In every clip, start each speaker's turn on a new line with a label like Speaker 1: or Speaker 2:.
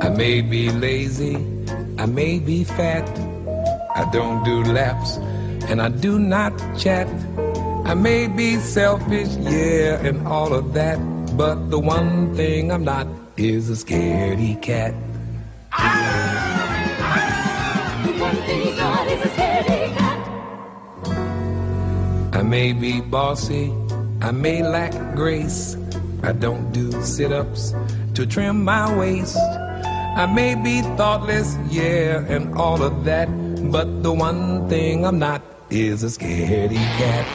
Speaker 1: I may be lazy, I may be fat, I don't do laps, and I do not chat. I may be selfish, yeah, and all of that, but the one thing I'm not is a scaredy cat. I may be bossy, I may lack grace. I don't do sit ups to trim my waist. I may be thoughtless, yeah, and all of that, but the one thing I'm not is a scaredy cat.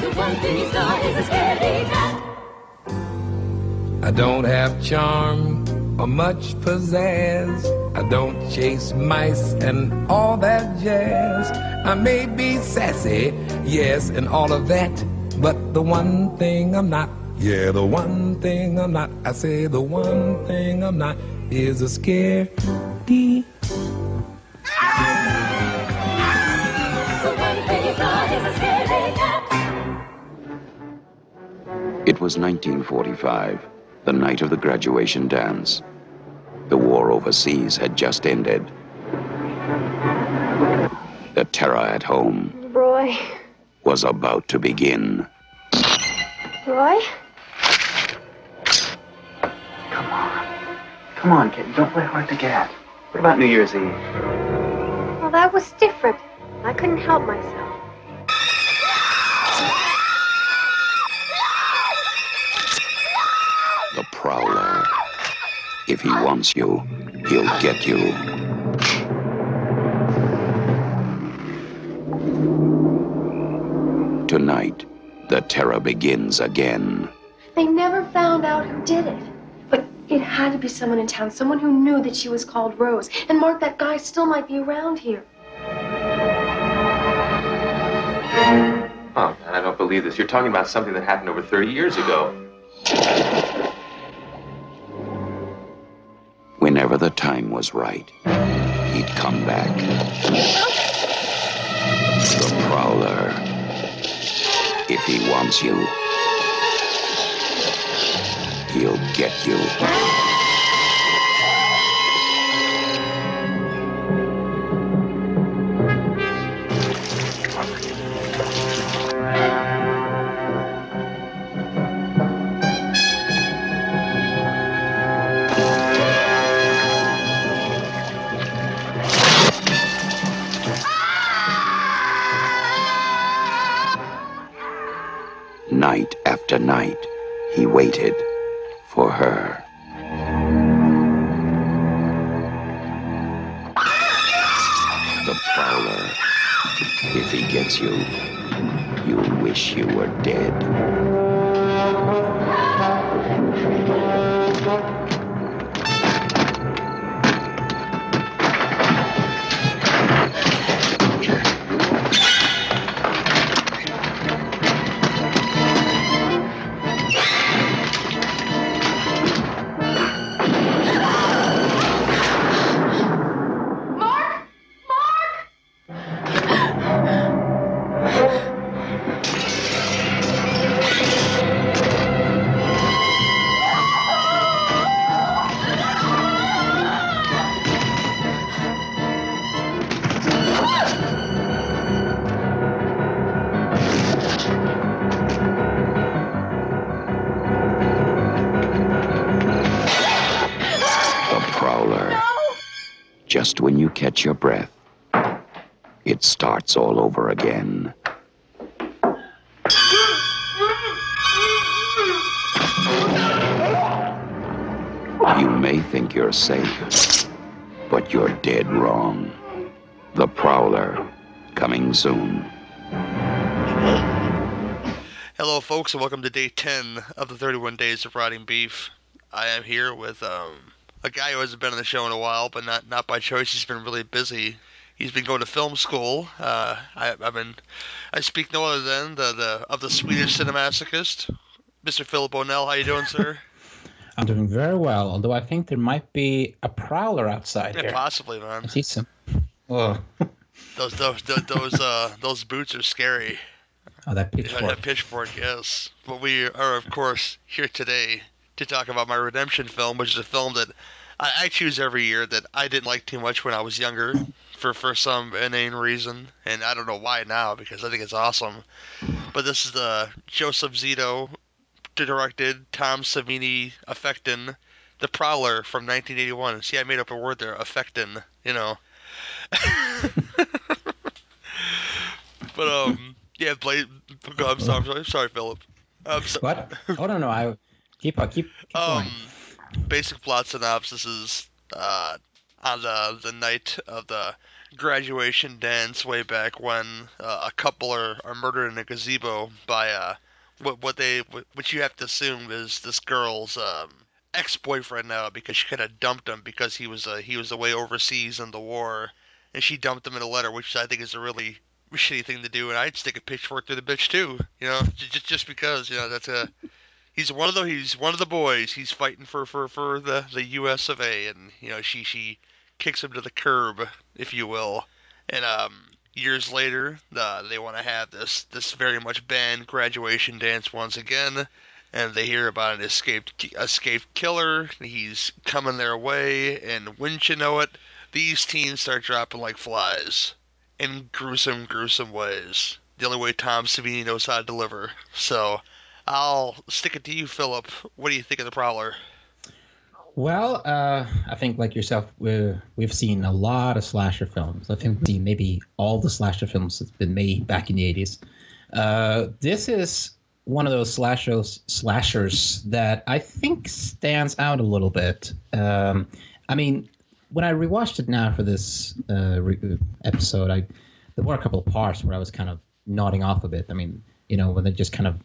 Speaker 2: The one thing he's not is a scaredy cat.
Speaker 1: I don't have charm or much pizzazz. I don't chase mice and all that jazz. I may be sassy, yes, and all of that, but the one thing I'm not, yeah, the one thing I'm not, I say the one thing I'm not is a scaredy
Speaker 2: The one thing he's not is a scaredy cat.
Speaker 3: It was 1945, the night of the graduation dance. The war overseas had just ended. The terror at home
Speaker 4: Roy.
Speaker 3: Was about to begin.
Speaker 4: Roy?
Speaker 5: Come on, Come on, kid. Don't play hard to get. What about New Year's Eve?
Speaker 4: Well, that was different. I couldn't help myself.
Speaker 3: The Prowler. If he wants you, he'll get you. Tonight, the terror begins again.
Speaker 4: They never found out who did it. But it had to be someone in town, someone who knew that she was called Rose. And Mark, that guy still might be around here.
Speaker 6: Oh, man, I don't believe this. You're talking about something that happened over 30 years ago.
Speaker 3: Whenever the time was right, he'd come back. The Prowler. If he wants you, he'll get you. Night he waited for her. The Prowler. If he gets you, you'll wish you were dead. Just when you catch your breath, it starts all over again. You may think you're safe, but you're dead wrong. The Prowler, coming soon.
Speaker 7: Hello, folks, and welcome to day 10 of the 31 Days of Rotting Beef. I am here with um, a guy who hasn't been on the show in a while, but not not by choice. He's been really busy. He's been going to film school. Uh, I, I've been. I speak no other than the, the of the Swedish cinemasochist, Mr. Philip O'Neill. How you doing, sir?
Speaker 8: I'm doing very well, although I think there might be a prowler outside
Speaker 7: yeah,
Speaker 8: here.
Speaker 7: possibly, man.
Speaker 8: I see some. Oh.
Speaker 7: Those those those those, uh, those boots are scary.
Speaker 8: Oh, that
Speaker 7: Yeah,
Speaker 8: pitchfork.
Speaker 7: that pitchfork, yes. But we are, of course, here today to talk about my redemption film, which is a film that I, I choose every year that I didn't like too much when I was younger, for for some inane reason, and I don't know why now because I think it's awesome. But this is the Joseph Zito directed, Tom Savini affectin', The Prowler from 1981. See, I made up a word there, affectin', you know. but um, yeah, Blade. I'm sorry, I'm sorry, Philip. Um, so,
Speaker 8: What? Oh no, no. I keep uh, keep, keep
Speaker 7: um,
Speaker 8: going.
Speaker 7: basic plot synopsis is uh, on the the night of the graduation dance way back when uh, a couple are, are murdered in a gazebo by uh what what they what you have to assume is this girl's um ex-boyfriend now because she kind of dumped him because he was uh, he was away overseas in the war and she dumped him in a letter which I think is a really shitty thing to do and I'd stick a pitchfork through the bitch too you know just just because you know that's a he's one of the he's one of the boys. He's fighting for for for the the U.S. of A. And you know she she kicks him to the curb, if you will. And um years later, uh, they want to have this this very much banned graduation dance once again. And they hear about an escaped escaped killer. He's coming their way, and wouldn't you know it, these teens start dropping like flies, in gruesome, gruesome ways. The only way Tom Savini knows how to deliver. So, I'll stick it to you, Philip. What do you think of the Prowler?
Speaker 8: Well, uh, I think like yourself, we're, we've seen a lot of slasher films. I think we've seen maybe all the slasher films that's been made back in the 80s. Uh, this is one of those slashers, slashers that I think stands out a little bit. Um, I mean, when I rewatched it now for this uh, re- episode, I there were a couple of parts where I was kind of nodding off a bit. I mean, you know, when they're just kind of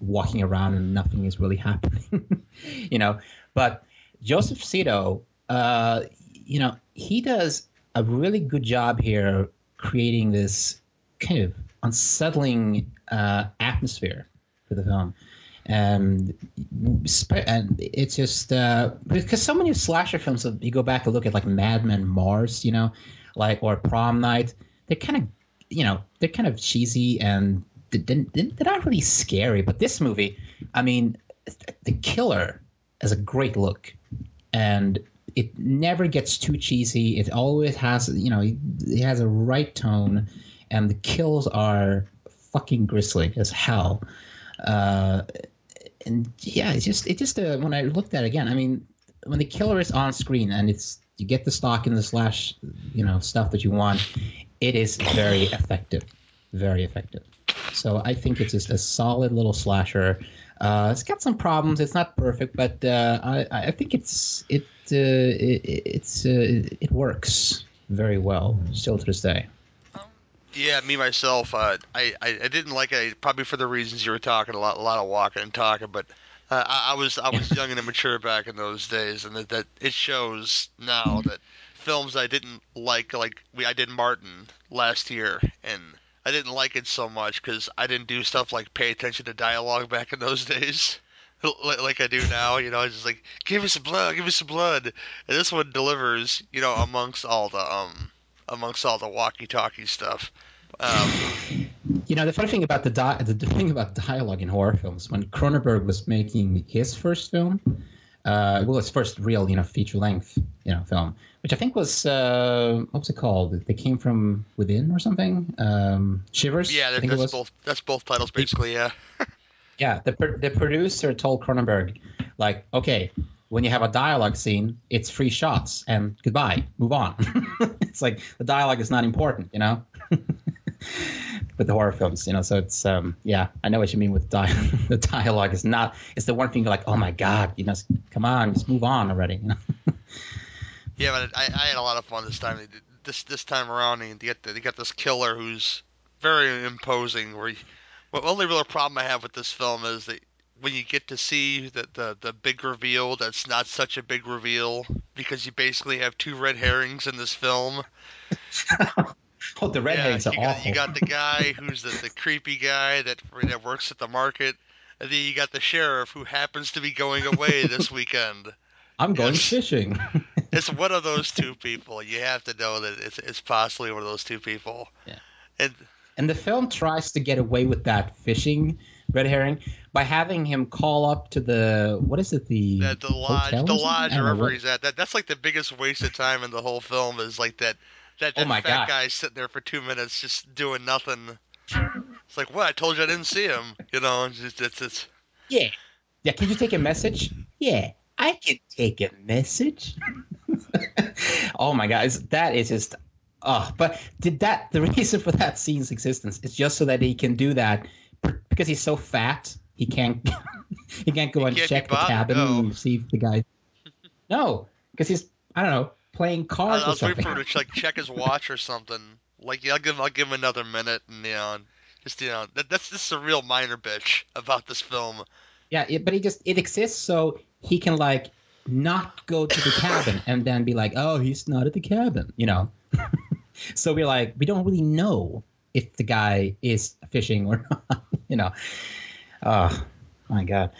Speaker 8: walking around and nothing is really happening, you know. But Joseph Zito, uh, you know, he does a really good job here creating this kind of unsettling uh, atmosphere for the film. And and it's just uh, because so many slasher films, you go back and look at like Madman Marz, you know, like or Prom Night, they're kind of, you know, they're kind of cheesy and they- they- they're not really scary. But this movie, I mean, the killer has a great look, and it never gets too cheesy. It always has, you know, it has a right tone, and the kills are fucking grisly as hell. Uh, and yeah, it's just it just uh, when I looked at it again, I mean, when the killer is on screen and it's you get the stock and the slash, you know, stuff that you want, it is very effective, very effective. So I think it's just a solid little slasher. Uh, it's got some problems. It's not perfect, but uh, I, I think it's it uh, it it's uh, it works very well still to this day.
Speaker 7: Yeah, me myself, uh, I, I I didn't like it probably for the reasons you were talking a lot a lot of walking and talking, but uh, I, I was I was young and immature back in those days, and that, that it shows now that films I didn't like like we I did Martin last year, and I didn't like it so much because I didn't do stuff like pay attention to dialogue back in those days. Like, I do now, you know, it's just like give us some blood, give us some blood, and this one delivers, you know, amongst all the um, amongst all the walkie-talkie stuff. Um,
Speaker 8: You know, the funny thing about the, di- the thing about dialogue in horror films, when Cronenberg was making his first film, uh, well, his first real, you know, feature length, you know, film, which I think was uh, what was it called? They came from within or something. Um, Shivers.
Speaker 7: yeah,
Speaker 8: I
Speaker 7: that,
Speaker 8: think it
Speaker 7: that's
Speaker 8: was.
Speaker 7: both. That's both titles basically. Yeah.
Speaker 8: Yeah, the the producer told Cronenberg, like, okay, when you have a dialogue scene, it's free shots and goodbye, move on. it's like the dialogue is not important, you know. with the horror films, you know, so it's um, yeah, I know what you mean with di- the dialogue is not. It's the one thing you're like, oh my god, you know, come on, just move on already, you know.
Speaker 7: Yeah, but I, I had a lot of fun this time. This this time around, and they get they got this killer who's very imposing. Where, you, well, the only real problem I have with this film is that when you get to see the, the the big reveal, that's not such a big reveal because you basically have two red herrings in this film.
Speaker 8: oh, the red
Speaker 7: yeah,
Speaker 8: herrings are
Speaker 7: you got,
Speaker 8: awful.
Speaker 7: you got the guy who's the, the creepy guy that that works at the market, and then you got the sheriff who happens to be going away this weekend.
Speaker 8: I'm going
Speaker 7: yes.
Speaker 8: fishing.
Speaker 7: It's one of those two people. You have to know that it's it's possibly one of those two people.
Speaker 8: Yeah.
Speaker 7: And
Speaker 8: And the film tries to get away with that fishing red herring by having him call up to the what is it the
Speaker 7: That the lodge, the lodge, wherever he's at. That that's like the biggest waste of time in the whole film. Is like that that, that
Speaker 8: Oh my
Speaker 7: fat
Speaker 8: God.
Speaker 7: guy sitting there for two minutes just doing nothing. It's like, what? I told you I didn't see him. You know, it's just, it's, it's
Speaker 8: Yeah. Yeah, can you take a message? Yeah, I can take a message. oh my guys, that is just oh, but did that the reason for that scene's existence is just so that he can do that because he's so fat, he can't he can't go
Speaker 7: He
Speaker 8: and
Speaker 7: can't
Speaker 8: check the cabin
Speaker 7: no.
Speaker 8: and see if the guy No, because he's I don't know, playing
Speaker 7: I,
Speaker 8: cards
Speaker 7: I
Speaker 8: or
Speaker 7: was waiting for him to like check his watch or something. Like, yeah, I'll give him, I'll give him another minute, and you know, just you know, that, that's just a real minor bitch about this film.
Speaker 8: Yeah, it, but he just it exists so he can like not go to the cabin and then be like, oh, he's not at the cabin, you know. so we're like, we don't really know if the guy is fishing or not, you know. Oh my god!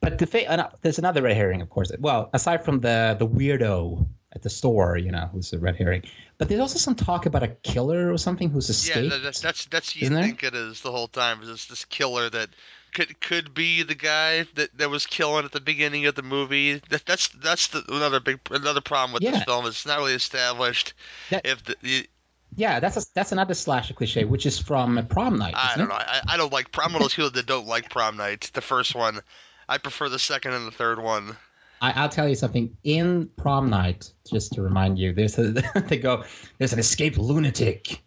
Speaker 8: But the fa- uh, there's another red herring, of course. Well, aside from the the weirdo at the store, you know, who's a red herring, but there's also some talk about a killer or something who's
Speaker 7: Yeah,
Speaker 8: escaped.
Speaker 7: that, that's that's that's you
Speaker 8: Isn't there?
Speaker 7: think it is the whole time. Is this this killer that could could be the guy that, that was killing at the beginning of the movie? That, that's that's the, another big another problem with
Speaker 8: Yeah.
Speaker 7: this film. It's not really established
Speaker 8: That-
Speaker 7: if the, the
Speaker 8: yeah, that's a, that's another slasher cliche, which is from Prom Night.
Speaker 7: I don't
Speaker 8: it?
Speaker 7: know. I, I don't like. I'm one of those people that don't like prom night. The first one, I prefer the second and the third one.
Speaker 8: I, I'll tell you something. In prom night, just to remind you, there's a, they go. There's an escaped lunatic.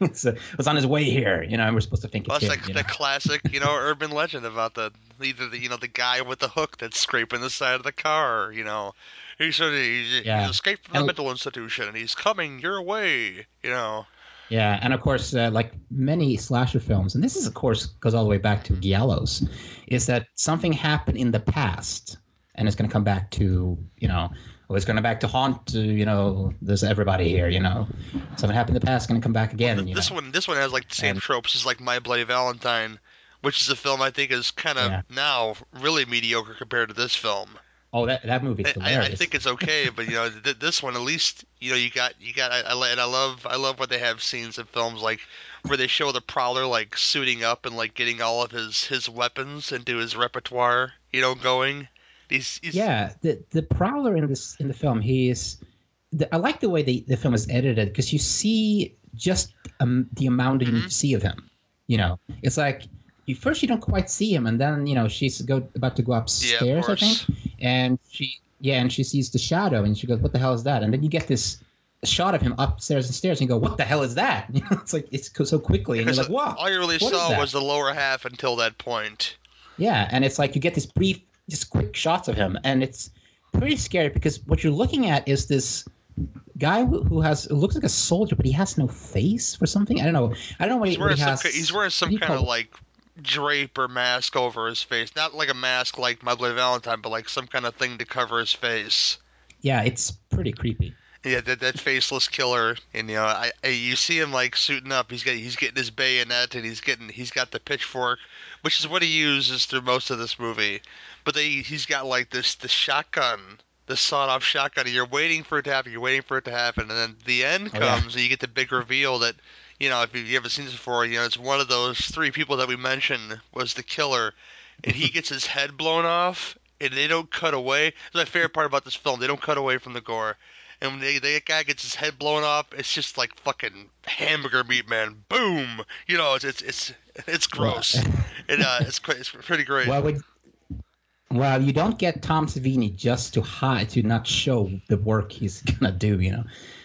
Speaker 8: it's, a, it's on his way here, you know, and we're supposed to think
Speaker 7: Well,
Speaker 8: it's
Speaker 7: that's like the
Speaker 8: know?
Speaker 7: classic, you know, urban legend about the either the you know the guy with the hook that's scraping the side of the car. You know, he's of he's,
Speaker 8: Yeah.
Speaker 7: he's escaped from the
Speaker 8: And-
Speaker 7: mental institution and he's coming your way. You know.
Speaker 8: Yeah, and of course, uh, like many slasher films, and this is of course goes all the way back to Giallos, is that something happened in the past, and it's going to come back to you know, oh, it's going to back to haunt uh, you know, there's everybody here, you know, something happened in the past, going to come back again.
Speaker 7: this
Speaker 8: know.
Speaker 7: one, this one has like the same
Speaker 8: And-
Speaker 7: tropes as like My Bloody Valentine, which is a film I think is kind of
Speaker 8: Yeah.
Speaker 7: now really mediocre compared to this film.
Speaker 8: Oh, that that movie's
Speaker 7: I- I think it's okay, but you know th- this one at least you know you got you got I, I and I love I love what they have scenes in films like where they show the prowler like suiting up and like getting all of his his weapons into his repertoire, you know, going.
Speaker 8: Yeah the the prowler in this in the film he is the, i like the way the, the film is edited because you see just um, the amount that you see of him you know? It's like you first you don't quite see him and then you know she's go about to go upstairs i think and she yeah and she sees the shadow and she goes what the hell is that? And then you get this shot of him upstairs and stairs and you go what the hell is that? You know it's like it's so quickly and you're like wow
Speaker 7: all you really saw was the lower half until that point.
Speaker 8: Yeah, and it's like you get this brief, just quick shots of him, and it's pretty scary because what you're looking at is this guy who has it looks like a soldier, but he has no face for something. I don't know. I don't know what
Speaker 7: He's wearing
Speaker 8: he
Speaker 7: some
Speaker 8: has.
Speaker 7: ki- he's wearing some kind of like drape or mask over his face, not like a mask like My Bloody Valentine, but like some kind of thing to cover his face.
Speaker 8: Yeah, it's pretty creepy.
Speaker 7: Yeah, that, that faceless killer, and you know, I, I you see him like suiting up. He's got he's getting his bayonet, and he's getting he's got the pitchfork, which is what he uses through most of this movie. But they he's got like this the shotgun, the sawed-off shotgun. And you're waiting for it to happen. You're waiting for it to happen, and then the end
Speaker 8: Oh, yeah.
Speaker 7: comes, and you get the big reveal that. You know, if you you haven't seen this before, you know it's one of those three people that we mentioned was the killer, and he gets his head blown off, and they don't cut away. That's my favorite part about this film. They don't cut away from the gore. And when they, that guy gets his head blown off, it's just like fucking hamburger meat, man. Boom! You know, it's it's it's, it's gross. it, uh, it's it's pretty great.
Speaker 8: Well, would, well, you don't get Tom Savini just to hide to not show the work he's gonna do, you know.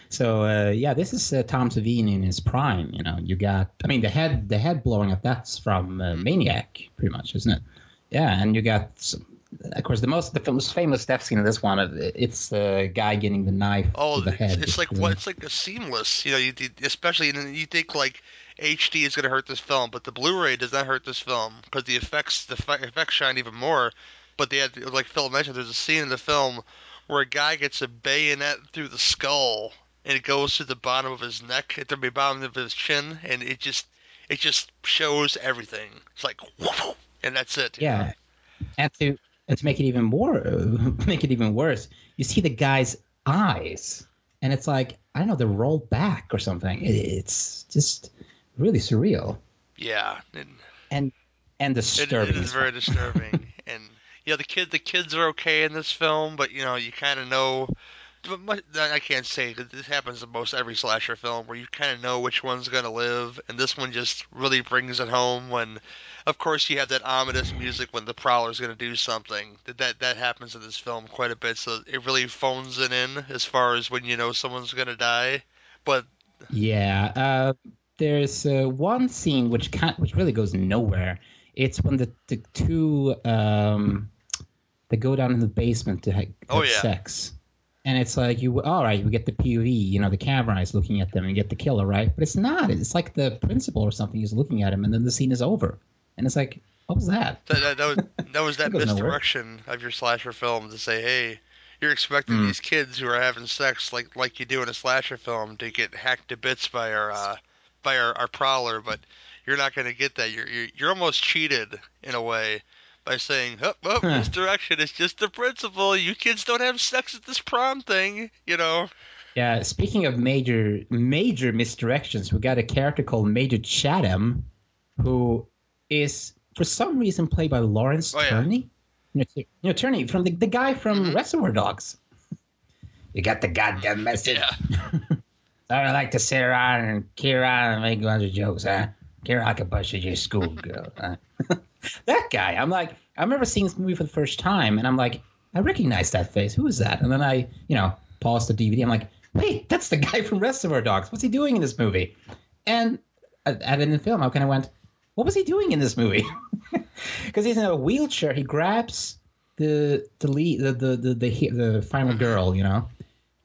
Speaker 8: So uh, yeah, this is uh, Tom Savini in his prime. You know, you got. I mean, the head, the head blowing up. That's from uh, Maniac, pretty much, isn't it? Yeah, and you got. Some, of course, the most the most famous death scene in this one, it's the guy getting the knife
Speaker 7: Oh,
Speaker 8: to the head.
Speaker 7: it's like what?
Speaker 8: it?
Speaker 7: It's like a seamless. You know, you especially and you think like HD is gonna hurt this film, but the Blu-ray does not hurt this film because the effects the effects shine even more. But they had, like Phil mentioned, there's a scene in the film where a guy gets a bayonet through the skull and it goes to the bottom of his neck, at the bottom of his chin, and it just it just shows everything. It's like, and that's it. you know?
Speaker 8: Yeah, and to and to make it even more uh, make it even worse, you see the guy's eyes, and it's like I don't know, they're rolled back or something. It- It's just really surreal
Speaker 7: Yeah, and
Speaker 8: and and
Speaker 7: it,
Speaker 8: disturbing.
Speaker 7: it is very disturbing. and yeah, the kid the kids are okay in this film, but you know you kind of know. But I can't say that this happens in most every slasher film where you kind of know which one's gonna live, and this one just really brings it home. When, of course, you have that ominous music when the prowler's gonna do something. That that that happens in this film quite a bit, so it really phones it in as far as when you know someone's gonna die. But
Speaker 8: Yeah, uh, there's uh, one scene which can't, which really goes nowhere. It's when the the two um, they go down in the basement to have
Speaker 7: Oh, yeah.
Speaker 8: sex, and it's like you all right, we get the POV, you know, the camera is looking at them, and get the killer, right? But it's not. It's like the principal or something is looking at him, and then the scene is over, and it's like, what was that?
Speaker 7: That, that, that was that was that
Speaker 8: goes nowhere.
Speaker 7: misdirection of your slasher film to say, hey, you're expecting
Speaker 8: Mm.
Speaker 7: these kids who are having sex like like you do in a slasher film to get hacked to bits by our uh, by our, our prowler, but you're not going to get that. You're, you're you're almost cheated in a way by saying, oh, oh
Speaker 8: Huh.
Speaker 7: misdirection. It's just the principle. You kids don't have sex at this prom thing, you know.
Speaker 8: Yeah, speaking of major major misdirections, we got a character called Major Chatham, who is for some reason played by Lawrence
Speaker 7: Oh, yeah.
Speaker 8: Tierney. You know, you know Tierney from the, the guy from
Speaker 7: Mhm.
Speaker 8: Reservoir Dogs. You got the goddamn message. I don't like to sit around and kid around and make a bunch of jokes, huh? A bunch of your schoolgirl. that guy. I'm like, I remember seeing this movie for the first time, and I'm like, I recognize that face. Who is that? And then I, you know, paused the DVD. I'm like, wait, that's the guy from Reservoir Dogs. What's he doing in this movie? And at, at in the film, I kind of went, what was he doing in this movie? Because he's in a wheelchair. He grabs the the lead, the the the the, the final girl, you know,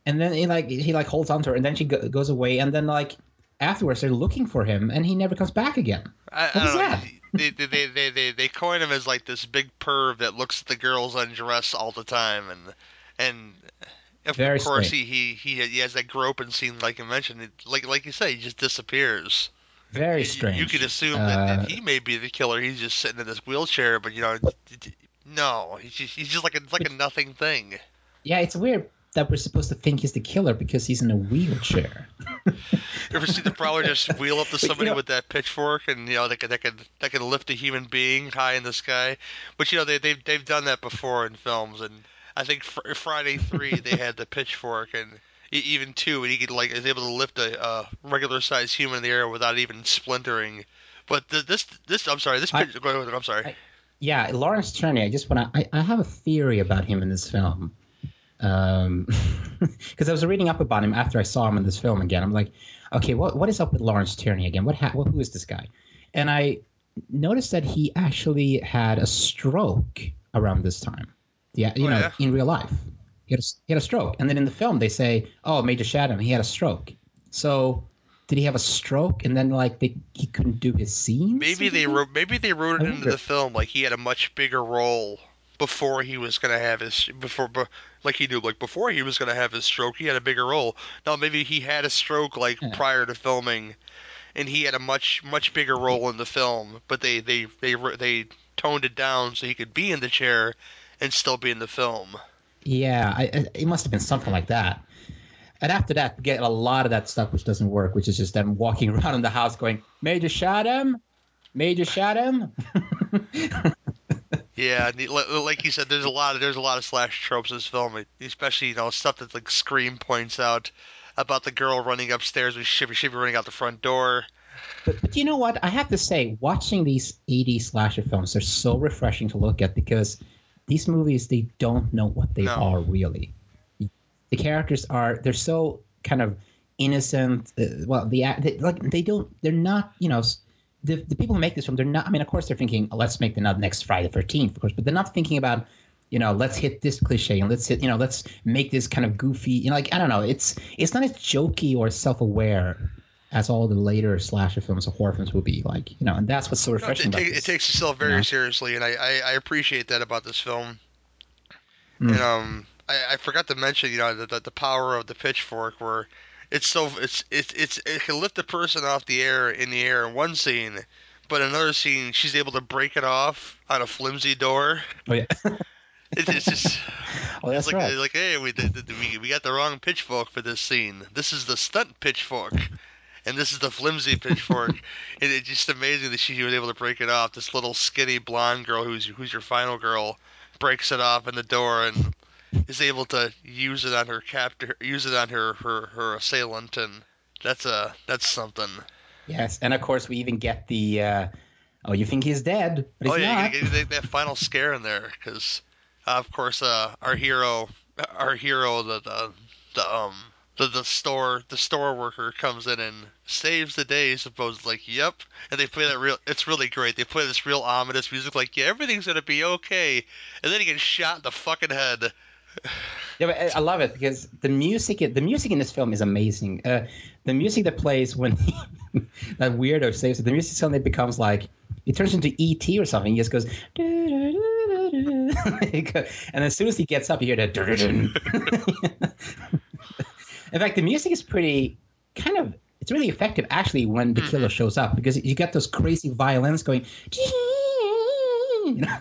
Speaker 8: and then he like he like holds onto her, and then she go, goes away, and then like afterwards they're looking for him, and he never comes back again.
Speaker 7: I, I
Speaker 8: What was
Speaker 7: don't
Speaker 8: that?
Speaker 7: They, they, they, they, they, coin him as like this big perv that looks at the girls undress all the time, and and of
Speaker 8: Very
Speaker 7: course
Speaker 8: strange.
Speaker 7: he, he he has that groping scene like you mentioned. It, like like you say, he just disappears.
Speaker 8: Very strange.
Speaker 7: You, could assume that,
Speaker 8: Uh,
Speaker 7: that he may be the killer. He's just sitting in this wheelchair, but you know, no, he's just, he's just like a like a nothing thing.
Speaker 8: yeah, it's weird that we're supposed to think he's the killer because he's in a wheelchair.
Speaker 7: You ever see the prowler just wheel up to
Speaker 8: But, you
Speaker 7: somebody
Speaker 8: know-
Speaker 7: with that pitchfork, and you know that could that could that could lift a human being high in the sky? But you know they they've they've done that before in films, and I think fr- Friday Three they had the pitchfork, and even two, and he could like is able to lift a, a regular sized human in the air without even splintering. But th- this this I'm sorry this
Speaker 8: I-
Speaker 7: pitch, go ahead, I'm sorry.
Speaker 8: I- yeah, Lawrence Tierney. I just want to. I, I have a theory about him in this film. Um, because I was reading up about him after I saw him in this film again. I'm like, okay, what what is up with Lawrence Tierney again? What, ha- what who is this guy? And I noticed that he actually had a stroke around this time. Yeah, you
Speaker 7: Oh,
Speaker 8: know,
Speaker 7: yeah?
Speaker 8: in real life, he had, a, he had a stroke. And then in the film, they say, oh, Major Chatham, he had a stroke. So. Did he have a stroke and then like they, he couldn't do his scenes?
Speaker 7: Maybe they wrote maybe they wrote it into the film like he had a much bigger role before he was gonna have his before like he knew like before he was gonna have his stroke he had a bigger role. Now maybe he had a stroke like
Speaker 8: Yeah.
Speaker 7: prior to filming, and he had a much much bigger role in the film, but they they they they toned it down so he could be in the chair and still be in the film.
Speaker 8: Yeah, I, I, it must have been something like that. And after that, we get a lot of that stuff which doesn't work, which is just them walking around in the house going, Major Chatham, Major Chatham.
Speaker 7: Yeah, and he- li- like you said, there's a lot of there's a lot of slash tropes in this film, especially you know stuff that like Scream points out about the girl running upstairs with Shiver Shiver running out the front door.
Speaker 8: but, but you know what? I have to say, watching these 80s slasher films, they're so refreshing to look at because these movies, they don't know what they
Speaker 7: No.
Speaker 8: are really. The characters are, they're so kind of innocent. Uh, well, the they, like they don't, they're not, you know, the, the people who make this film, they're not. I mean, of course, they're thinking, oh, let's make the next Friday the Thirteenth, of course, but they're not thinking about, you know, let's hit this cliche and let's hit, you know, let's make this kind of goofy. You know, like I don't know, it's it's not as jokey or self-aware as all the later slasher films or horror films will be. Like, you know, and that's what's so
Speaker 7: No, it, it,
Speaker 8: about
Speaker 7: take-
Speaker 8: this.
Speaker 7: it takes itself very
Speaker 8: Yeah.
Speaker 7: seriously, and I, I, I appreciate that about this film.
Speaker 8: Mm.
Speaker 7: And um, I, I forgot to mention, you know, the, the the power of the pitchfork, where it's so it's it's it's it can lift a person off the air in the air in one scene, but another scene she's able to break it off on a flimsy door.
Speaker 8: oh yeah,
Speaker 7: It, it's just
Speaker 8: oh that's
Speaker 7: it's like
Speaker 8: right.
Speaker 7: like hey we, did, we we got the wrong pitchfork for this scene. This is the stunt pitchfork. and this is the flimsy pitchfork. and it's just amazing that she was able to break it off. This little skinny blonde girl who's who's your final girl breaks it off in the door and is able to use it on her captor, use it on her her her assailant, and that's a that's something.
Speaker 8: Yes, and of course we even get the. Uh, oh, you think he's dead, but he's
Speaker 7: oh yeah,
Speaker 8: not.
Speaker 7: you get that final scare in there because, uh, of course, uh, our hero, our hero, the the, the um the, the store the store worker comes in and saves the day supposedly like yep and they play that real it's really great they play this real ominous music like yeah everything's gonna be okay and then he gets shot in the fucking head
Speaker 8: Yeah, but I- I love it because the music the music in this film is amazing. Uh, the music that plays when he, that weirdo saves it, the music suddenly becomes like it turns into ET or something. He just goes. Uh, and as soon as he gets up, you hear that. in fact, the music is pretty kind of it's really effective actually when the killer mm-hmm. shows up because you get those crazy violins going, you know,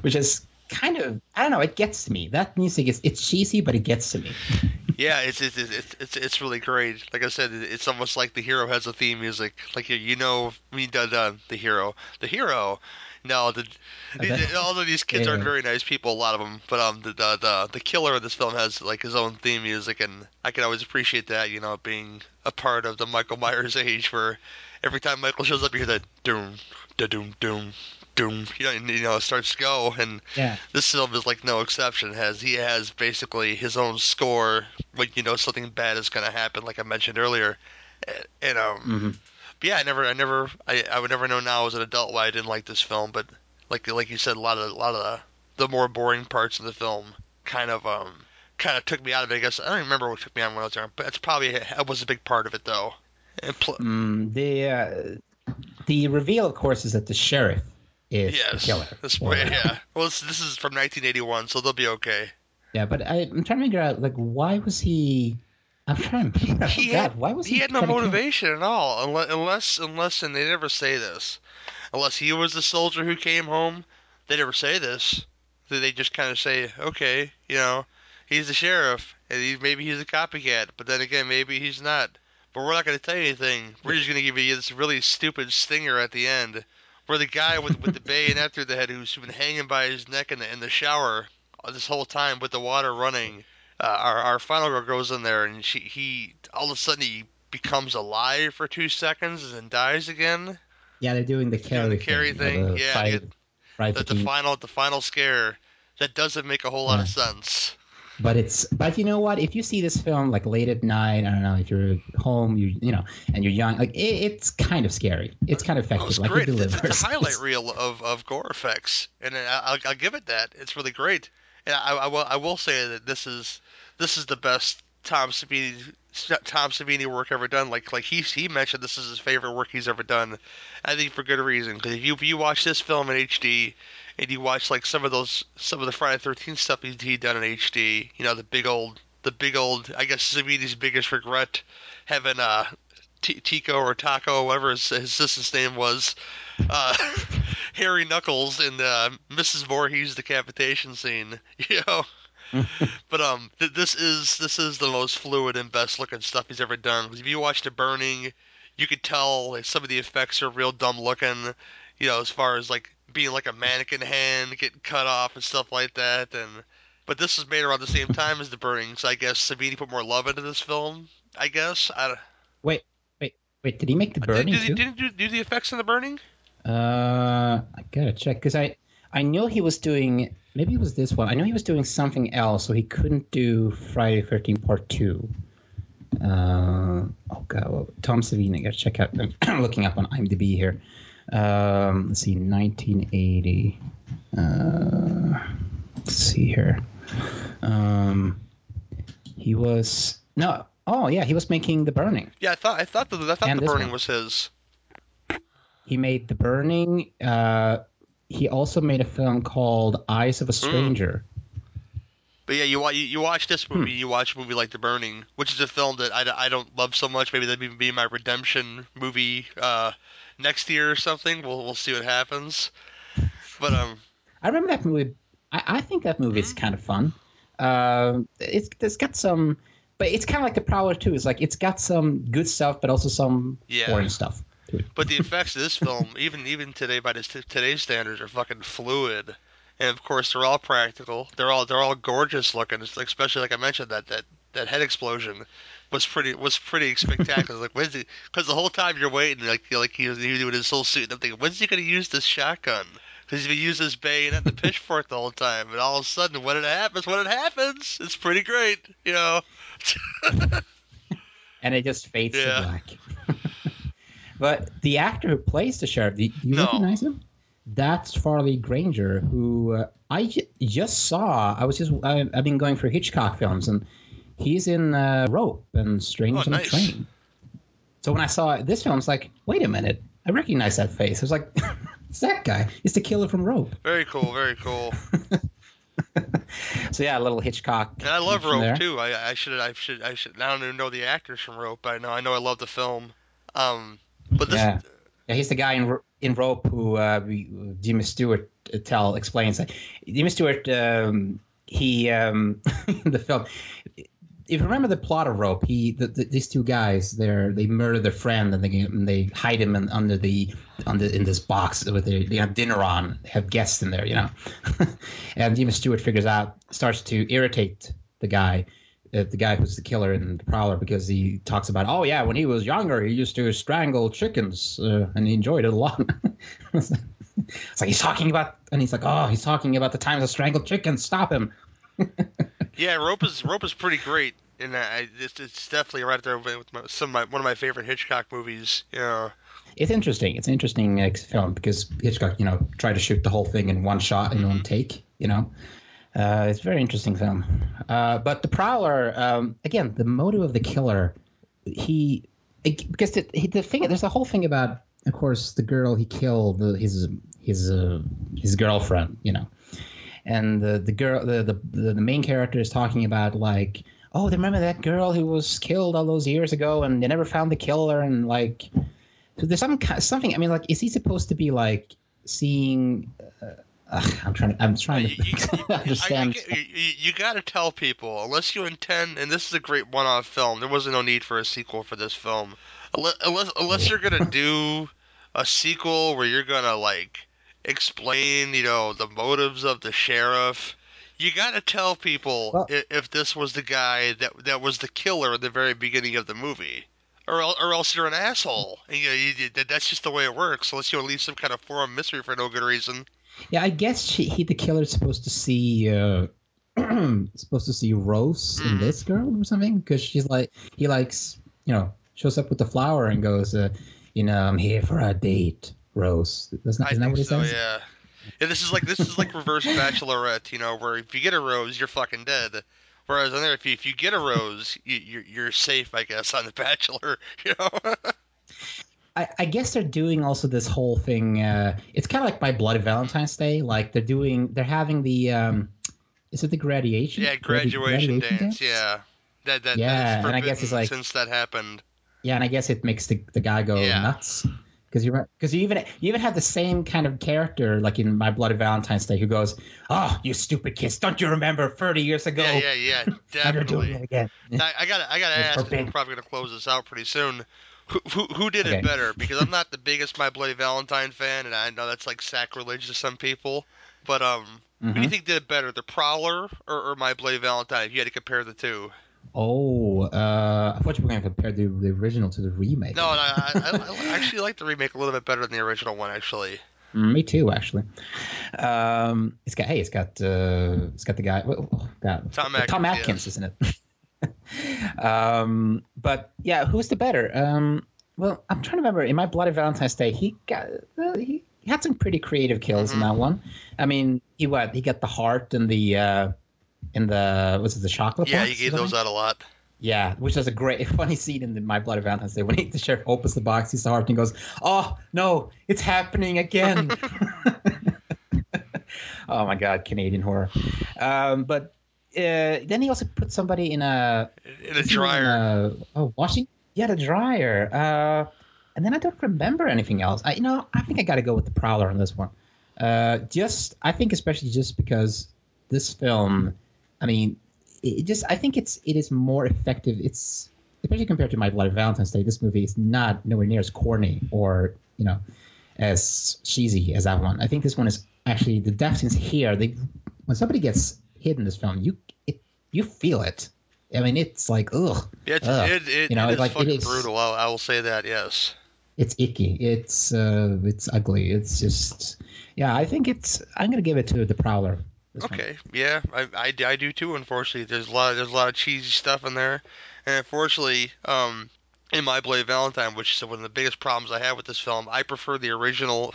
Speaker 8: which is kind of I don't know. It gets to me. That music is it's cheesy, but it gets to me.
Speaker 7: Yeah, it's it's it's it's, it's really great. Like I said, it's almost like the hero has a theme music. Like you, you know, me done done the hero, the hero. No, the, all of these kids
Speaker 8: Yeah.
Speaker 7: aren't very nice people, a lot of them. But um, the, the the the killer of this film has like his own theme music, and I can always appreciate that. You know, being a part of the Michael Myers age, where every time Michael shows up, you hear that doom, da doom, doom, doom. You know, and, you know, it starts to go, and
Speaker 8: Yeah.
Speaker 7: this film is like no exception. Has he has basically his own score when you know something bad is going to happen, like I mentioned earlier, and, um,
Speaker 8: hmm
Speaker 7: but yeah, I never, I never, I, I would never know now as an adult why I didn't like this film, but like like you said, a lot of a lot of the, the more boring parts of the film kind of um kind of took me out of it. I guess I don't even remember what took me out when I was there, but it's probably it was a big part of it though. Pl-
Speaker 8: Mm, the uh, the reveal, of course, is that the sheriff is the
Speaker 7: yes,
Speaker 8: killer.
Speaker 7: this
Speaker 8: Or-
Speaker 7: yeah. Well, this, this is from 1981, so they'll be okay.
Speaker 8: Yeah, but I, I'm trying to figure out like why was he? I'm trying to figure out
Speaker 7: he oh,
Speaker 8: God,
Speaker 7: had,
Speaker 8: why was he?
Speaker 7: he had no
Speaker 8: trying to kill-
Speaker 7: motivation at all unless unless unless and they never say this unless he was the soldier who came home they never say this they they just kind of say okay you know he's the sheriff and he, maybe he's a copycat but then again maybe he's not but we're not going to tell you anything we're just going to give you this really stupid stinger at the end where the guy with with the bayonet through the head who's been hanging by his neck in the in the shower this whole time with the water running uh, our our final girl goes in there and she he all of a sudden he becomes alive for two seconds and then dies again.
Speaker 8: Yeah, they're doing the Carrie
Speaker 7: the Carrie
Speaker 8: thing.
Speaker 7: thing, yeah,
Speaker 8: fight-
Speaker 7: it-
Speaker 8: fight
Speaker 7: The, the final the final scare that doesn't make a whole lot of sense.
Speaker 8: But it's but you know what? If you see this film like late at night, I don't know if you're home, you you know, and you're young, like it, it's kind of scary. It's kind of
Speaker 7: Oh,
Speaker 8: effective.
Speaker 7: it's
Speaker 8: like
Speaker 7: great.
Speaker 8: it delivers.
Speaker 7: it's a highlight reel of, of gore effects, and I- I'll, I'll give it that. It's really great. And I, I will I will say that this is this is the best Tom Savini Tom Savini work ever done. Like like he he mentioned this is his favorite work he's ever done. I think for good reason. Because if you if you watch this film in HD and you watch like some of those some of the Friday Thirteenth stuff he he done in HD, you know the big old the big old I guess Savini's biggest regret having uh T- Tico or Taco, whatever his, his assistant's name was, uh, Harry Knuckles in uh, Mrs. Voorhees' decapitation scene. You know, but um, th- this is this is the most fluid and best looking stuff he's ever done. if you watch The Burning, you could tell like, some of the effects are real dumb looking. You know, as far as like being like a mannequin hand getting cut off and stuff like that. And but this was made around the same time as The Burning, so I guess Savini put more love into this film. I guess I don't.
Speaker 8: wait, wait, wait. Did he make the burning
Speaker 7: did, he-
Speaker 8: too?
Speaker 7: did he do, do the effects in the burning?
Speaker 8: Uh, I gotta check because I I know he was doing maybe it was this one. I know he was doing something else, so he couldn't do Friday Thirteen Part Two. Uh, oh god, well, Tom Savini. I gotta check out. I'm looking up on IMDb here. Um, let's see, 1980. Uh, let's see here. Um, he was no. Oh yeah, he was making the Burning.
Speaker 7: Yeah, I thought I thought the, I thought
Speaker 8: And
Speaker 7: the burning
Speaker 8: one.
Speaker 7: was his.
Speaker 8: He made The Burning. Uh, he also made a film called Eyes of a Stranger.
Speaker 7: But yeah, you you, you watch this movie,
Speaker 8: Hmm.
Speaker 7: you watch a movie like The Burning, which is a film that I, I don't love so much. Maybe that'd be my redemption movie uh, next year or something. We'll we'll see what happens. But um,
Speaker 8: I remember that movie. I, I think that movie is kind of fun. Uh, it's it's got some but it's kind of like the Prowler too. It's like it's got some good stuff, but also some
Speaker 7: Yeah.
Speaker 8: boring stuff.
Speaker 7: But the effects of this film, even even today by this, today's standards, are fucking fluid. And of course, they're all practical. They're all they're all gorgeous looking. It's like, especially like I mentioned that that that head explosion was pretty was pretty spectacular. like when's he? Because the whole time you're waiting, like you're like he was, he was in his whole suit, and I'm thinking, when's he gonna use this shotgun? Because he's been using his bayonet and the pitchfork the whole time, and all of a sudden, when it happens, when it happens, it's pretty great, you know.
Speaker 8: and it just fades
Speaker 7: Yeah.
Speaker 8: to black. but the actor who plays the sheriff, do you
Speaker 7: No.
Speaker 8: recognize him? That's Farley Granger, who uh, I just saw. I was just I, I've been going for Hitchcock films, and he's in uh, Rope and Strange
Speaker 7: Oh,
Speaker 8: on
Speaker 7: nice.
Speaker 8: a Train. So when I saw this film, it's like, wait a minute, I recognize that face. I was like, it's that guy. It's the killer from Rope.
Speaker 7: Very cool, very cool.
Speaker 8: So yeah, a little Hitchcock.
Speaker 7: And I love Rope
Speaker 8: there.
Speaker 7: too. I, I should I should I should I don't even know the actors from Rope. but I know I know I love the film. Um, but this
Speaker 8: Yeah. Yeah, he's the guy in in Rope who uh, we, Jimmy Stewart uh, tell explains. that Jimmy Stewart, um, he um, in the film. If you remember the plot of Rope, he the, the, these two guys they they murder their friend and they and they hide him in, under the under in this box with the, they have dinner on, have guests in there, you know. and Jimmy Stewart figures out starts to irritate the guy uh, the guy who's the killer in the Prowler because he talks about, oh yeah, when he was younger, he used to strangle chickens uh, and he enjoyed it a lot. it's like he's talking about, and he's like, oh, he's talking about the times I strangled chickens. Stop him.
Speaker 7: yeah, Rope is Rope is pretty great. And I, it's, it's definitely right there with my, some of my, one of my favorite Hitchcock movies. You know,
Speaker 8: It's interesting. It's an interesting uh, film because Hitchcock, you know, tried to shoot the whole thing in one shot in one take. You know, uh, it's a very interesting film. Uh, but the Prowler, um, again, the motive of the killer, he because the, he, the thing there's a whole thing about, of course, the girl he killed, the, his his uh, his girlfriend, you know, and the the girl the, the the main character is talking about like. Oh, they remember that girl who was killed all those years ago, and they never found the killer, and like, so there's some something. I mean, like, is he supposed to be like seeing? Uh, ugh, I'm trying to. I'm trying
Speaker 7: You- you-
Speaker 8: to
Speaker 7: I, I
Speaker 8: understand.
Speaker 7: you, you, you got to tell people unless you intend, and this is a great one-off film. There wasn't no need for a sequel for this film, unless, unless you're gonna do a sequel where you're gonna like explain, you know, the motives of the sheriff. You got to tell people
Speaker 8: Well-
Speaker 7: i if this was the guy that that was the killer at the very beginning of the movie. Or, or else you're an asshole. And, you know, you, that's just the way it works. Unless you leave some kind of forum mystery for no good reason.
Speaker 8: Yeah, I guess she, he, the killer, is supposed to see. Uh, supposed to see Rose in
Speaker 7: Mm.
Speaker 8: this girl or something because she's like he likes you know shows up with the flower and goes uh, you know I'm here for a date Rose isn't,
Speaker 7: I
Speaker 8: isn't that
Speaker 7: think
Speaker 8: what he
Speaker 7: so,
Speaker 8: says
Speaker 7: yeah. Yeah, this is like this is like reverse bachelorette, you know, where if you get a rose, you're fucking dead. Whereas on there, if you if you get a rose, you, you're you're safe, I guess, on the Bachelor, you know.
Speaker 8: I, I guess they're doing also this whole thing. Uh, it's kind of like my Bloody Valentine's Day. Like they're doing, they're having the, um, is it the graduation?
Speaker 7: yeah,
Speaker 8: Gradu-
Speaker 7: graduation dance, yeah. That that
Speaker 8: Yeah,
Speaker 7: that
Speaker 8: and I guess it's like-
Speaker 7: since that happened.
Speaker 8: Yeah, and I guess it makes the, the guy go
Speaker 7: Yeah.
Speaker 8: nuts because you because you even you even have the same kind of character like in My Bloody Valentine's Day who goes, "Oh, you stupid kids! Don't you remember 30 years ago?
Speaker 7: Yeah, yeah, yeah,
Speaker 8: Now doing it
Speaker 7: definitely.
Speaker 8: again."
Speaker 7: I, I gotta I gotta
Speaker 8: It's
Speaker 7: ask. We're probably gonna close this out pretty soon. Who, who, who did
Speaker 8: Okay.
Speaker 7: it better? Because I'm not the biggest My Bloody Valentine fan, and I know that's like sacrilege to some people. But um, who do you
Speaker 8: Mhm.
Speaker 7: think did it better, the Prowler or, or My Bloody Valentine? If you had to compare the two.
Speaker 8: Oh, uh, I thought you were going to compare the, the original to the remake.
Speaker 7: No, and I, I, I actually like the remake a little bit better than the original one, actually.
Speaker 8: Mm, Me too, actually. Um, it's got hey, it's got uh, it's got the guy. Oh, oh, God.
Speaker 7: Tom
Speaker 8: Tom
Speaker 7: Atkins,
Speaker 8: Atkins, isn't it? um, but yeah, who's the better? Um, well, I'm trying to remember. In my Bloody Valentine's Day, he got uh, he had some pretty creative kills in
Speaker 7: Mhm.
Speaker 8: that one. I mean, he what he got the heart and the uh, in the was it the chocolate?
Speaker 7: Yeah,
Speaker 8: box
Speaker 7: you gave those out a lot.
Speaker 8: Yeah, which is a great funny scene in the My Bloody Valentine's Day when he, the sheriff opens the box, sees the heart, and he goes, "Oh no, it's happening again!" oh my God, Canadian horror. Um, but uh, then he also put somebody in a
Speaker 7: In a dryer.
Speaker 8: uh, oh, washing. Yeah, the dryer. Uh, and then I don't remember anything else. I, you know, I think I got to go with the Prowler on this one. Uh, just, I think, especially just because this film. I mean, it just I think it's it is more effective. It's especially compared to My Bloody Valentine's Day. This movie is not nowhere near as corny or you know as cheesy as that one. I think this one is actually the death scenes here. They when somebody gets hit in this film, you it you feel it. I mean, it's like ugh.
Speaker 7: Yeah, it's,
Speaker 8: ugh.
Speaker 7: it, it,
Speaker 8: you know,
Speaker 7: it is
Speaker 8: like,
Speaker 7: fucking
Speaker 8: is-
Speaker 7: brutal. I, I will say that. Yes.
Speaker 8: It's icky. It's uh, it's ugly. It's just yeah. I think it's. I'm gonna give it to the Prowler. This one.
Speaker 7: Okay, yeah, I, I, I do too. Unfortunately, there's a lot there's a lot of cheesy stuff in there, and unfortunately, um, in My Bloody Valentine, which is one of the biggest problems I have with this film, I prefer the original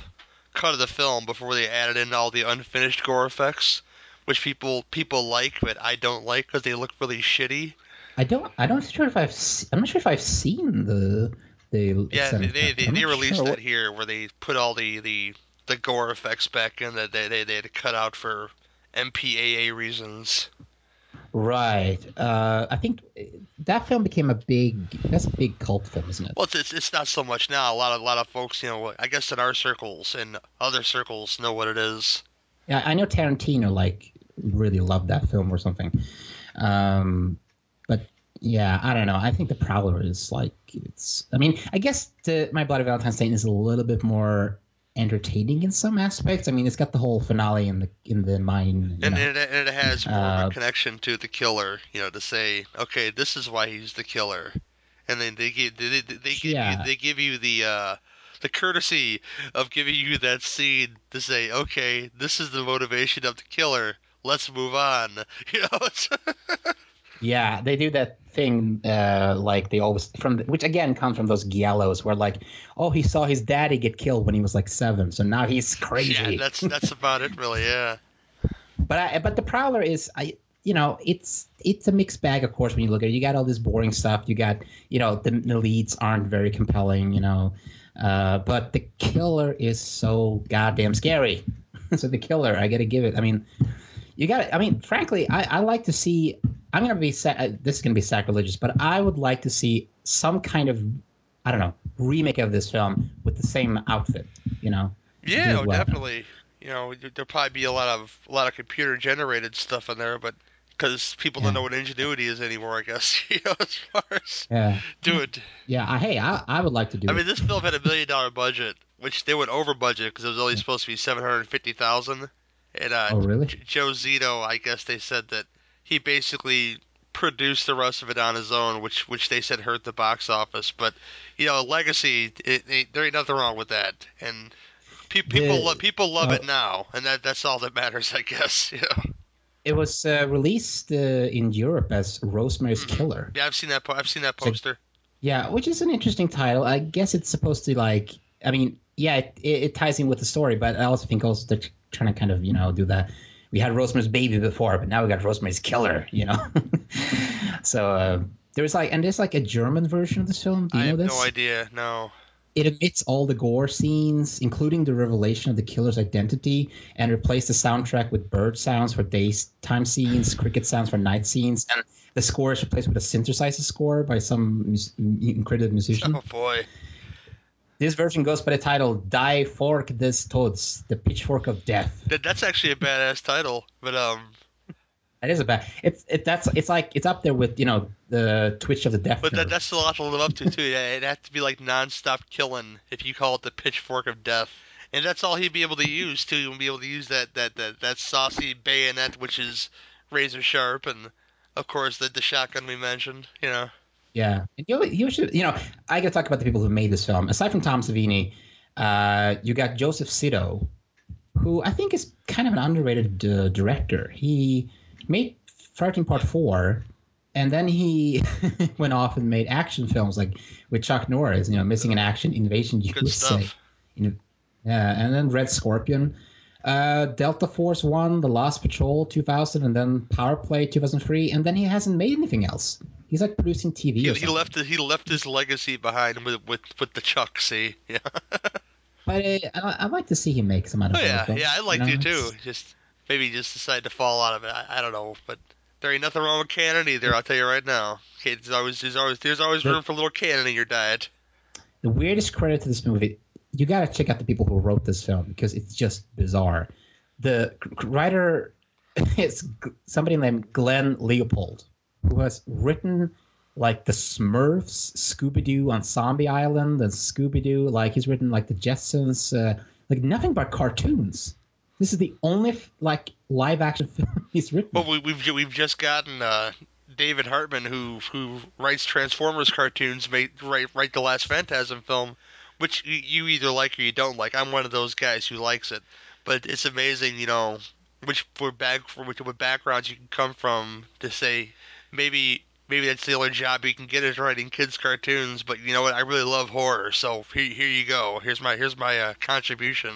Speaker 7: cut of the film before they added in all the unfinished gore effects, which people people like, but I don't like because they look really shitty.
Speaker 8: I don't. I don't sure if I've. I'm not sure if I've seen the the.
Speaker 7: Yeah, they they, they, they released
Speaker 8: sure
Speaker 7: that here where they put all the the the gore effects back in that they they, they had to cut out for MPAA reasons.
Speaker 8: Right. Uh, I think that film became a big. That's a big cult film, isn't it?
Speaker 7: Well, it's, it's not so much now. A lot of a lot of folks, you know, I guess in our circles and other circles know what it is.
Speaker 8: Yeah, I know Tarantino like really loved that film or something. Um, but yeah, I don't know. I think the Prowler is like it's. I mean, I guess the My Bloody Valentine's Day is a little bit more entertaining in some aspects. I mean, it's got the whole finale in the in the mine. you
Speaker 7: And, and, it, and it has more of
Speaker 8: Uh,
Speaker 7: a connection to the killer, you know, to say, okay, this is why he's the killer, and then they give they, they, they give
Speaker 8: Yeah.
Speaker 7: you they give you the uh, the courtesy of giving you that scene to say, okay, this is the motivation of the killer. Let's move on. You know, it's,
Speaker 8: Yeah, they do that thing uh, like they always from the, which again comes from those giallos where like, oh, he saw his daddy get killed when he was like seven, so now he's crazy.
Speaker 7: yeah, that's that's about it, really. Yeah.
Speaker 8: But I, but the Prowler is I you know it's it's a mixed bag of course when you look at it. You got all this boring stuff. You got you know the, the leads aren't very compelling. You know, uh, but the killer is so goddamn scary. so the killer, I got to give it. I mean, you got. I mean, frankly, I, I like to see. I'm gonna be sa- uh, this is gonna be sacrilegious, but I would like to see some kind of I don't know remake of this film with the same outfit. You know.
Speaker 7: Yeah, oh,
Speaker 8: well.
Speaker 7: definitely. You know, there- there'll probably be a lot of a lot of computer generated stuff in there, but because people
Speaker 8: Yeah.
Speaker 7: don't know what ingenuity is anymore, I guess. You know, as far as
Speaker 8: Yeah.
Speaker 7: do it.
Speaker 8: Yeah. I, hey, I, I would like to do.
Speaker 7: I
Speaker 8: it.
Speaker 7: mean, this film had a million dollar budget, which they went over budget because it was only supposed to be seven hundred fifty thousand. And uh,
Speaker 8: Oh, really?
Speaker 7: Joe Zito, I guess they said that he basically produced the rest of it on his own, which which they said hurt the box office. But you know, legacy, it, it, there ain't nothing wrong with that, and pe- people
Speaker 8: The-
Speaker 7: lo- people love
Speaker 8: uh,
Speaker 7: it now, and that that's all that matters, I guess. You know?
Speaker 8: It was uh, released uh, in Europe as Rosemary's
Speaker 7: Mhm.
Speaker 8: Killer.
Speaker 7: Yeah, I've seen that. Po- I've seen that
Speaker 8: So-
Speaker 7: poster.
Speaker 8: Yeah, which is an interesting title. I guess it's supposed to like. I mean, yeah, it, it, it ties in with the story, but I also think also they're trying to kind of you know do that. We had Rosemary's Baby before, but now we got Rosemary's Killer. You know, so uh, there's like and there's like a German version of this film. Do you
Speaker 7: I
Speaker 8: know
Speaker 7: have
Speaker 8: this?
Speaker 7: no idea. No.
Speaker 8: It omits all the gore scenes, including the revelation of the killer's identity, and replaced the soundtrack with bird sounds for daytime scenes, cricket sounds for night scenes, and the score is replaced with a synthesizer score by some mus- incredible musician.
Speaker 7: Oh boy.
Speaker 8: This version goes by the title Die Forke des Todes, the pitchfork of death.
Speaker 7: That, that's actually a badass title, but um,
Speaker 8: That is a bad. It's it that's it's like it's up there with you know the Twitch of the Death.
Speaker 7: But that, that's a lot to live up to too. Yeah, it'd have to be like non-stop killing if you call it the pitchfork of death. And that's all he'd be able to use too. He'd be able to use that that that, that saucy bayonet, which is razor sharp, and of course the the shotgun we mentioned. You know.
Speaker 8: Yeah, and you, you should, you know, I got to talk about the people who made this film. Aside from Tom Savini, uh, you got Joseph Zito, who I think is kind of an underrated uh, director. He made 13 Part 4, and then he went off and made action films like with Chuck Norris, you know, Missing in Action, Invasion
Speaker 7: Good
Speaker 8: USA. You know, yeah, and then Red Scorpion. Uh, Delta Force One, The Lost Patrol 2000, and then Power Play 2003, and then he hasn't made anything else. He's like producing TV.
Speaker 7: He, he left he left his legacy behind with with with the Chuck. See. Yeah.
Speaker 8: But uh, I, I'd like to see him make some other
Speaker 7: Oh yeah, yeah. I'd like
Speaker 8: you know,
Speaker 7: to too. Just maybe just decide to fall out of it. I, I don't know, but there ain't nothing wrong with Cannon either. I'll tell you right now. Always there's always there's always room for a little Cannon in your diet.
Speaker 8: The weirdest credit to this movie, you got to check out the people who wrote this film because it's just bizarre. The writer it's g- somebody named Glenn Leopold who has written like the Smurfs, Scooby Doo on Zombie Island, and Scooby Doo. Like he's written like the Jetsons, uh, like nothing but cartoons. This is the only like live action film he's written.
Speaker 7: Well, we, we've we've just gotten uh, David Hartman, who who writes Transformers cartoons, made write write the last Phantasm film, which you, either like or you don't like. I'm one of those guys who likes it, but it's amazing, you know, which for back for which what backgrounds you can come from to say maybe maybe that's the only job you can get is writing kids cartoons. But you know what? I really love horror, so here here you go. Here's my here's my uh, contribution.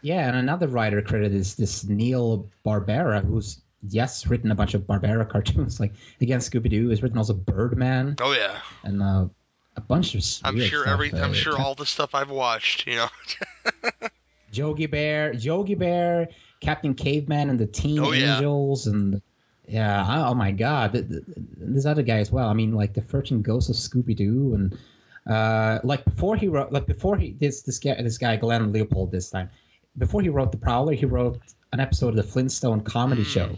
Speaker 8: Yeah, and another writer credit is this Neal Barbera, who's yes written a bunch of Barbera cartoons, like again Scooby Doo. Has written also Birdman
Speaker 7: Oh yeah,
Speaker 8: and uh, a bunch of.
Speaker 7: I'm sure
Speaker 8: stuff.
Speaker 7: every I'm sure all the stuff I've watched, you know.
Speaker 8: Yogi Bear, Yogi Bear, Captain Caveman, and the Teen
Speaker 7: Oh, yeah.
Speaker 8: Angels, and yeah, I- oh my God, th- th- this other guy as well. I mean, like the Thirteen Ghosts of Scooby Doo, and uh, like before he wrote, like before he this this guy this guy Glenn Leopold this time, before he wrote the Prowler, he wrote an episode of the Flintstone comedy
Speaker 7: Hmm.
Speaker 8: show,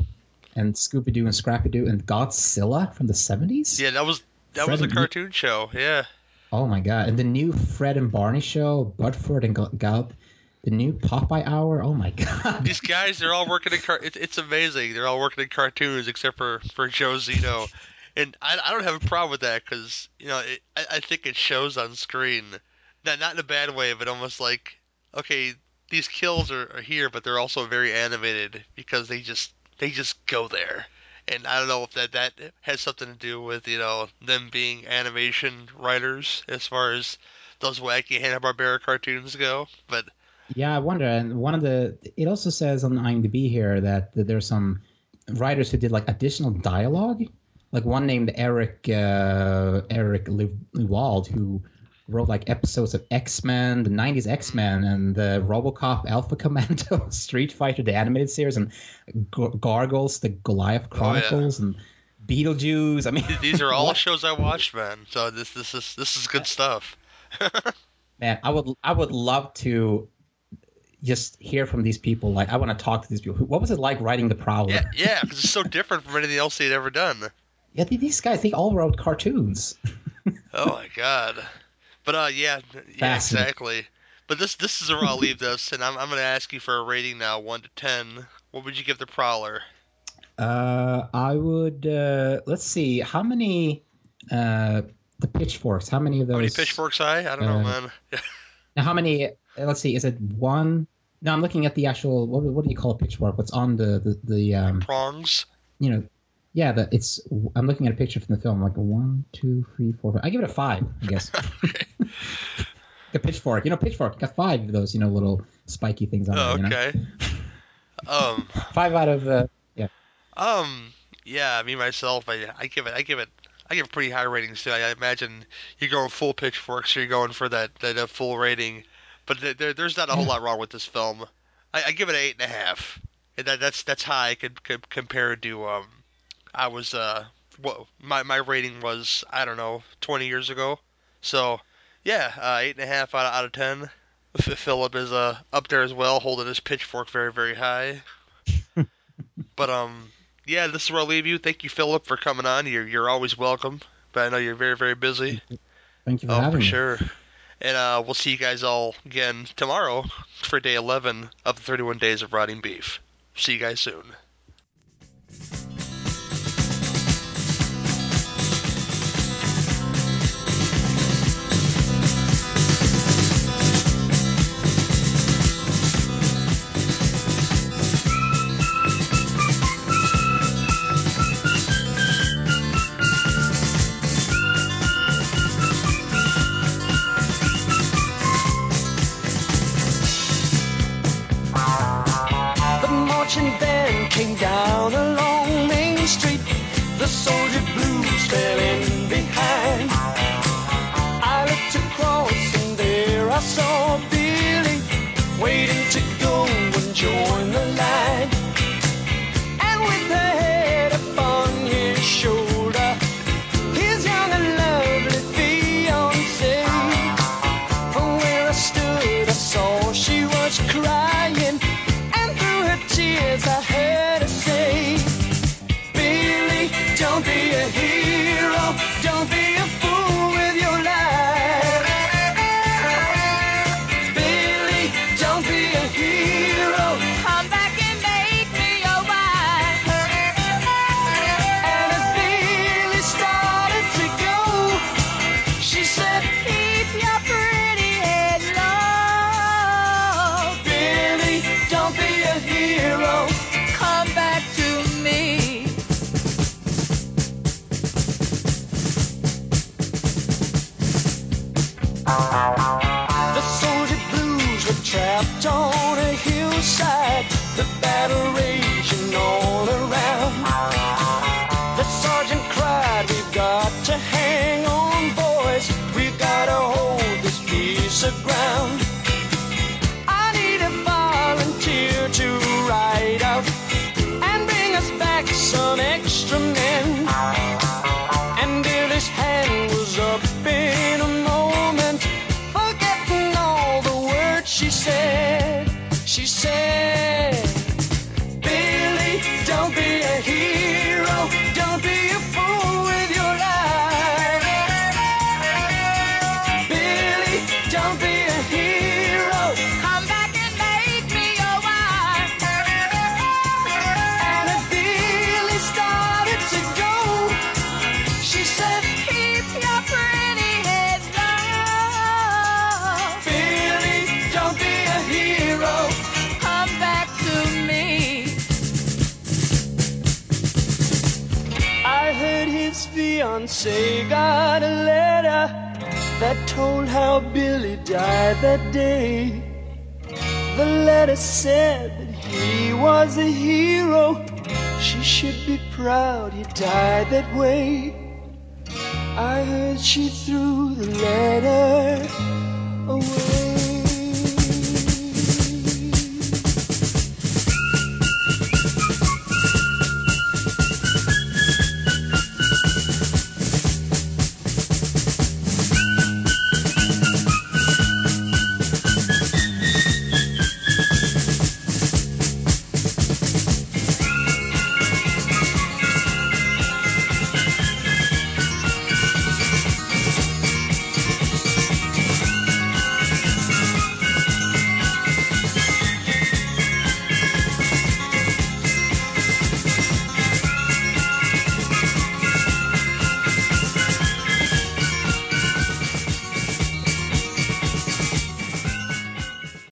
Speaker 8: and Scooby Doo and Scrappy Doo and Godzilla from the seventies.
Speaker 7: Yeah, that was that was a
Speaker 8: Fred and-
Speaker 7: cartoon show. Yeah.
Speaker 8: Oh my god! And the new Fred and Barney show, Buford and Gal, the new Popeye Hour. Oh my god!
Speaker 7: These guys, they're all working in car. It, it's amazing. They're all working in cartoons except for for Joe Zito, and I, I don't have a problem with that because you know it, I, I think it shows on screen, not not in a bad way, but almost like okay, these kills are, are here, but they're also very animated because they just they just go there. And I don't know if that, that has something to do with, you know, them being animation writers as far as those wacky Hanna-Barbera cartoons go. But
Speaker 8: Yeah, I wonder. And one of the it also says on IMDb here that, that there's some writers who did like additional dialogue, like one named Eric uh, Eric Lewald who wrote like episodes of X Men, the '90s X Men, and the RoboCop Alpha Commando, Street Fighter the animated series, and G- Gargoyles the Goliath oh, Chronicles, and Beetlejuice. I mean,
Speaker 7: These are all shows I watched, man. So this this is this is good stuff.
Speaker 8: man i would i would love to just hear from these people like i want to talk to these people what was it like writing the prowler
Speaker 7: Yeah, yeah, because it's so different from anything else they'd ever done.
Speaker 8: Yeah, these guys they all wrote cartoons
Speaker 7: Oh my god. But uh, yeah, yeah, exactly. But this this is where I'll leave this, and I'm I'm gonna ask you for a rating now, one to ten. What would you give the Prowler?
Speaker 8: uh i would uh let's see how many uh the pitchforks how many of those
Speaker 7: How many pitchforks high? I don't know,
Speaker 8: uh,
Speaker 7: man.
Speaker 8: now how many uh, let's see is it one no i'm looking at the actual what, what do you call a pitchfork what's on the the, the um
Speaker 7: Prongs.
Speaker 8: you know yeah the it's i'm looking at a picture from the film like one two three four five i give it a five i guess a pitchfork you know pitchfork got five of those you know little spiky things on
Speaker 7: Oh,
Speaker 8: it you know?
Speaker 7: okay. Um,
Speaker 8: five out of uh, yeah
Speaker 7: um, yeah, me myself, I I give it I give it I give pretty high ratings too. I, I imagine you're going full pitchfork, so you're going for that that uh, full rating. But there, there, there's not a whole lot wrong with this film. I, I give it an eight and a half. And that that's that's high could, could compared to um, I was uh, what my my rating was I don't know 20 years ago. So yeah, uh, eight and a half out of, out of ten. F- Philip is uh up there as well, holding his pitchfork very very high. but um, yeah, this is where I'll leave you. Thank you, Philip, for coming on. You're you're always welcome. But I know you're very very busy.
Speaker 8: thank you for
Speaker 7: Oh,
Speaker 8: having
Speaker 7: for
Speaker 8: me
Speaker 7: sure. And uh, we'll see you guys all again tomorrow for day 11 of the 31 Days of Rotting Beef. See you guys soon.
Speaker 9: Fiancée got a letter that told how Billy died that day. The letter said that he was a hero. She should be proud he died that way. I heard she threw the letter away.